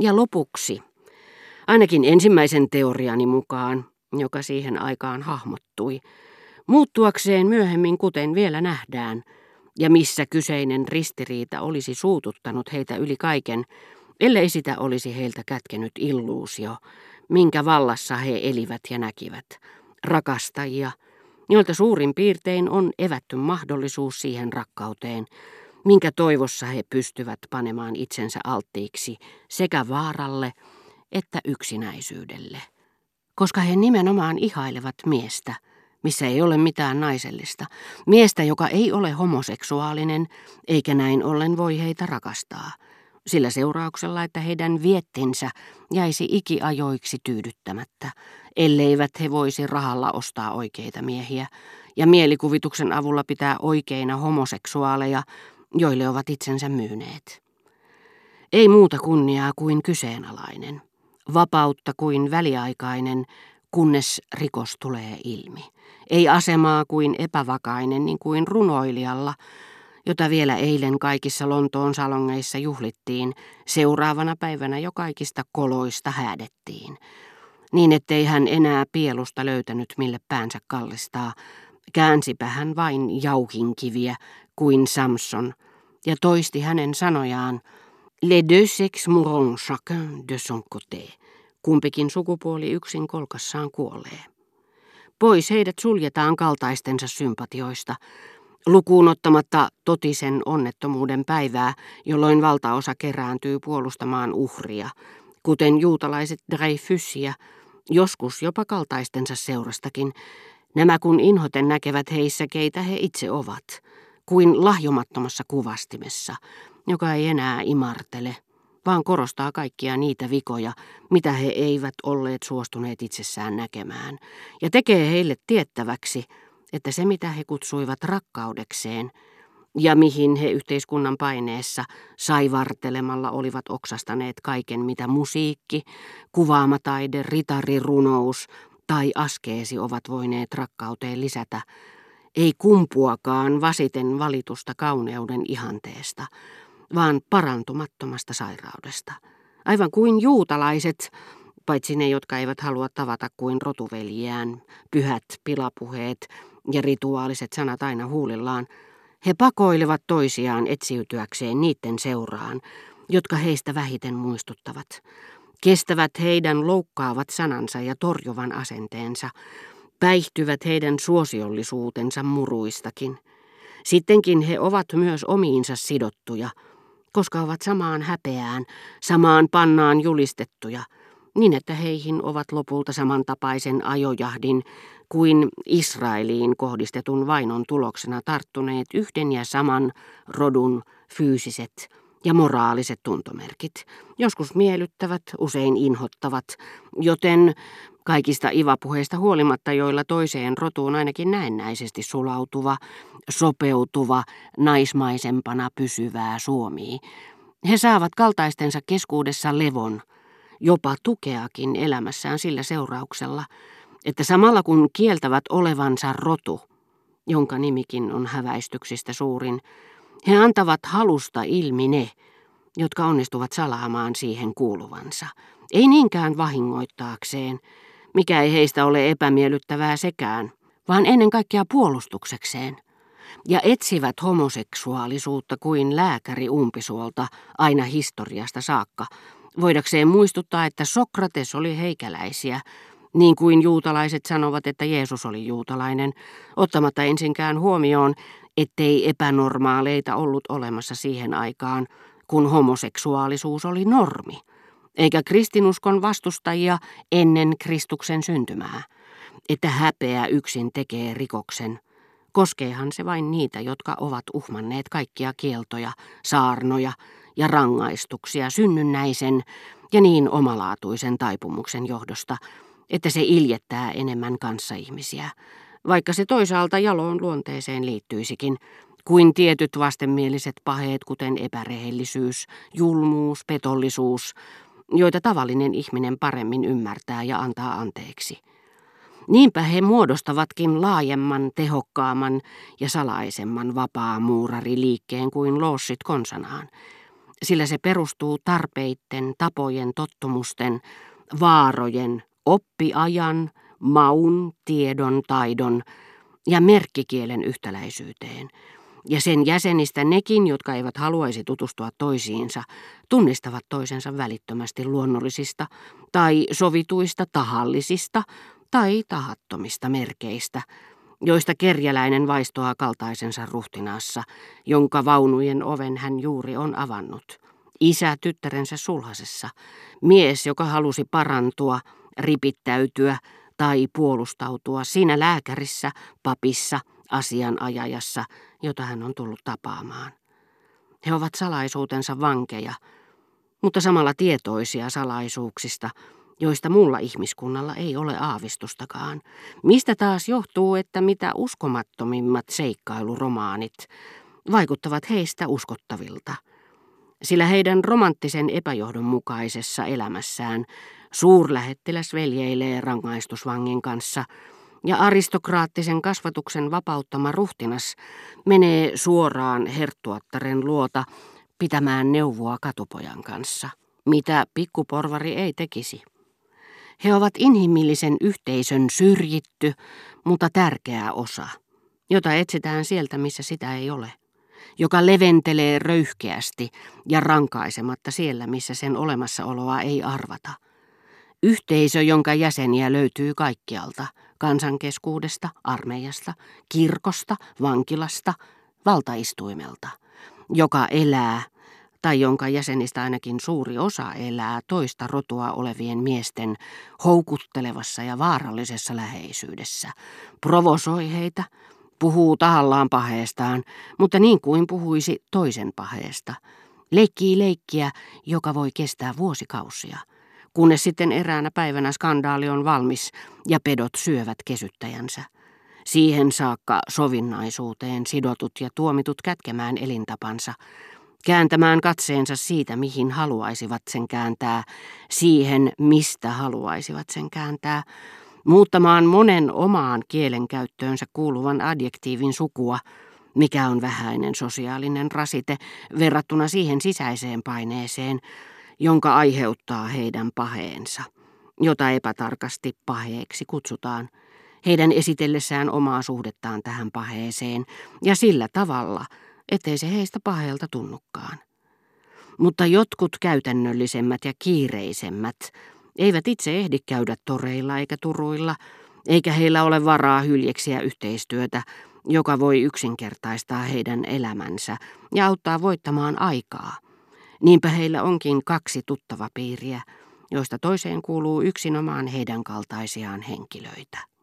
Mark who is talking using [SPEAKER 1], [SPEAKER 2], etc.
[SPEAKER 1] Ja lopuksi, ainakin ensimmäisen teoriani mukaan, joka siihen aikaan hahmottui, muuttuakseen myöhemmin kuten vielä nähdään, ja missä kyseinen ristiriita olisi suututtanut heitä yli kaiken, ellei sitä olisi heiltä kätkenyt illuusio, minkä vallassa he elivät ja näkivät, rakastajia, joilta suurin piirtein on evätty mahdollisuus siihen rakkauteen, minkä toivossa he pystyvät panemaan itsensä alttiiksi sekä vaaralle että yksinäisyydelle. Koska he nimenomaan ihailevat miestä, missä ei ole mitään naisellista, miestä, joka ei ole homoseksuaalinen, eikä näin ollen voi heitä rakastaa, sillä seurauksella, että heidän viettinsä jäisi ikiajoiksi tyydyttämättä, elleivät he voisi rahalla ostaa oikeita miehiä. Ja mielikuvituksen avulla pitää oikeina homoseksuaaleja, joille ovat itsensä myyneet. Ei muuta kunniaa kuin kyseenalainen, vapautta kuin väliaikainen, kunnes rikos tulee ilmi. Ei asemaa kuin epävakainen niin kuin runoilijalla, jota vielä eilen kaikissa Lontoon salongeissa juhlittiin, seuraavana päivänä jo kaikista koloista häädettiin. Niin ettei hän enää pielusta löytänyt mille päänsä kallistaa, käänsipä hän vain jauhinkiviä kuin Samson – ja toisti hänen sanojaan, Les deux sexes mourront chacun de son côté. Kumpikin sukupuoli yksin kolkassaan kuolee. Pois heidät suljetaan kaltaistensa sympatioista, lukuun ottamatta totisen onnettomuuden päivää, jolloin valtaosa kerääntyy puolustamaan uhria, kuten juutalaiset Dreyfusia, joskus jopa kaltaistensa seurastakin, nämä kun inhoten näkevät heissä, keitä he itse ovat – kuin lahjomattomassa kuvastimessa, joka ei enää imartele, vaan korostaa kaikkia niitä vikoja, mitä he eivät olleet suostuneet itsessään näkemään, ja tekee heille tiettäväksi, että se mitä he kutsuivat rakkaudekseen, ja mihin he yhteiskunnan paineessa saivartelemalla olivat oksastaneet kaiken, mitä musiikki, kuvaamataide, ritarirunous tai askeesi ovat voineet rakkauteen lisätä, ei kumpuakaan vasiten valitusta kauneuden ihanteesta, vaan parantumattomasta sairaudesta. Aivan kuin juutalaiset, paitsi ne, jotka eivät halua tavata kuin rotuveljiään, pyhät pilapuheet ja rituaaliset sanat aina huulillaan, he pakoilevat toisiaan etsiytyäkseen niiden seuraan, jotka heistä vähiten muistuttavat. Kestävät heidän loukkaavat sanansa ja torjuvan asenteensa, päihtyvät heidän suosiollisuutensa muruistakin. Sittenkin he ovat myös omiinsa sidottuja, koska ovat samaan häpeään, samaan pannaan julistettuja, niin että heihin ovat lopulta samantapaisen ajojahdin kuin Israeliin kohdistetun vainon tuloksena tarttuneet yhden ja saman rodun fyysiset ja moraaliset tuntomerkit. Joskus miellyttävät, usein inhottavat, joten Kaikista ivapuheista huolimatta, joilla toiseen rotuun ainakin näennäisesti sulautuva, sopeutuva, naismaisempana pysyvää Suomi. He saavat kaltaistensa keskuudessa levon, jopa tukeakin elämässään sillä seurauksella, että samalla kun kieltävät olevansa rotu, jonka nimikin on häväistyksistä suurin, he antavat halusta ilmi ne, jotka onnistuvat salaamaan siihen kuuluvansa. Ei niinkään vahingoittaakseen, mikä ei heistä ole epämiellyttävää sekään, vaan ennen kaikkea puolustuksekseen. Ja etsivät homoseksuaalisuutta kuin lääkäri umpisuolta aina historiasta saakka, voidakseen muistuttaa, että Sokrates oli heikäläisiä, niin kuin juutalaiset sanovat, että Jeesus oli juutalainen, ottamatta ensinkään huomioon, ettei epänormaaleita ollut olemassa siihen aikaan, kun homoseksuaalisuus oli normi eikä kristinuskon vastustajia ennen Kristuksen syntymää, että häpeä yksin tekee rikoksen. Koskeehan se vain niitä, jotka ovat uhmanneet kaikkia kieltoja, saarnoja ja rangaistuksia synnynnäisen ja niin omalaatuisen taipumuksen johdosta, että se iljettää enemmän kanssaihmisiä, vaikka se toisaalta jaloon luonteeseen liittyisikin, kuin tietyt vastenmieliset paheet, kuten epärehellisyys, julmuus, petollisuus, joita tavallinen ihminen paremmin ymmärtää ja antaa anteeksi. Niinpä he muodostavatkin laajemman, tehokkaamman ja salaisemman vapaa-muurariliikkeen kuin lossit konsanaan. sillä se perustuu tarpeitten, tapojen, tottumusten, vaarojen, oppiajan, maun, tiedon, taidon ja merkkikielen yhtäläisyyteen. Ja sen jäsenistä nekin, jotka eivät haluaisi tutustua toisiinsa, tunnistavat toisensa välittömästi luonnollisista tai sovituista tahallisista tai tahattomista merkeistä, joista kerjäläinen vaistoaa kaltaisensa ruhtinaassa, jonka vaunujen oven hän juuri on avannut. Isä tyttärensä sulhasessa, mies, joka halusi parantua, ripittäytyä tai puolustautua siinä lääkärissä, papissa, asianajajassa, jota hän on tullut tapaamaan. He ovat salaisuutensa vankeja, mutta samalla tietoisia salaisuuksista, joista muulla ihmiskunnalla ei ole aavistustakaan. Mistä taas johtuu, että mitä uskomattomimmat seikkailuromaanit vaikuttavat heistä uskottavilta. Sillä heidän romanttisen epäjohdonmukaisessa elämässään suurlähettiläs veljeilee rangaistusvangin kanssa ja aristokraattisen kasvatuksen vapauttama ruhtinas menee suoraan herttuattaren luota pitämään neuvoa katupojan kanssa, mitä pikkuporvari ei tekisi. He ovat inhimillisen yhteisön syrjitty, mutta tärkeä osa, jota etsitään sieltä, missä sitä ei ole, joka leventelee röyhkeästi ja rankaisematta siellä, missä sen olemassaoloa ei arvata. Yhteisö, jonka jäseniä löytyy kaikkialta, kansankeskuudesta, armeijasta, kirkosta, vankilasta, valtaistuimelta, joka elää tai jonka jäsenistä ainakin suuri osa elää toista rotua olevien miesten houkuttelevassa ja vaarallisessa läheisyydessä, provosoi heitä, puhuu tahallaan paheestaan, mutta niin kuin puhuisi toisen paheesta, leikkii leikkiä, joka voi kestää vuosikausia, kunnes sitten eräänä päivänä skandaali on valmis ja pedot syövät kesyttäjänsä. Siihen saakka sovinnaisuuteen sidotut ja tuomitut kätkemään elintapansa, kääntämään katseensa siitä, mihin haluaisivat sen kääntää, siihen, mistä haluaisivat sen kääntää, muuttamaan monen omaan kielenkäyttöönsä kuuluvan adjektiivin sukua, mikä on vähäinen sosiaalinen rasite verrattuna siihen sisäiseen paineeseen, jonka aiheuttaa heidän paheensa, jota epätarkasti paheeksi kutsutaan, heidän esitellessään omaa suhdettaan tähän paheeseen, ja sillä tavalla – ettei se heistä paheelta tunnukaan. Mutta jotkut käytännöllisemmät ja kiireisemmät eivät itse ehdi käydä toreilla eikä turuilla, eikä heillä ole varaa hyljeksiä yhteistyötä, joka voi yksinkertaistaa heidän elämänsä ja auttaa voittamaan aikaa. Niinpä heillä onkin kaksi tuttava piiriä, joista toiseen kuuluu yksinomaan heidän kaltaisiaan henkilöitä.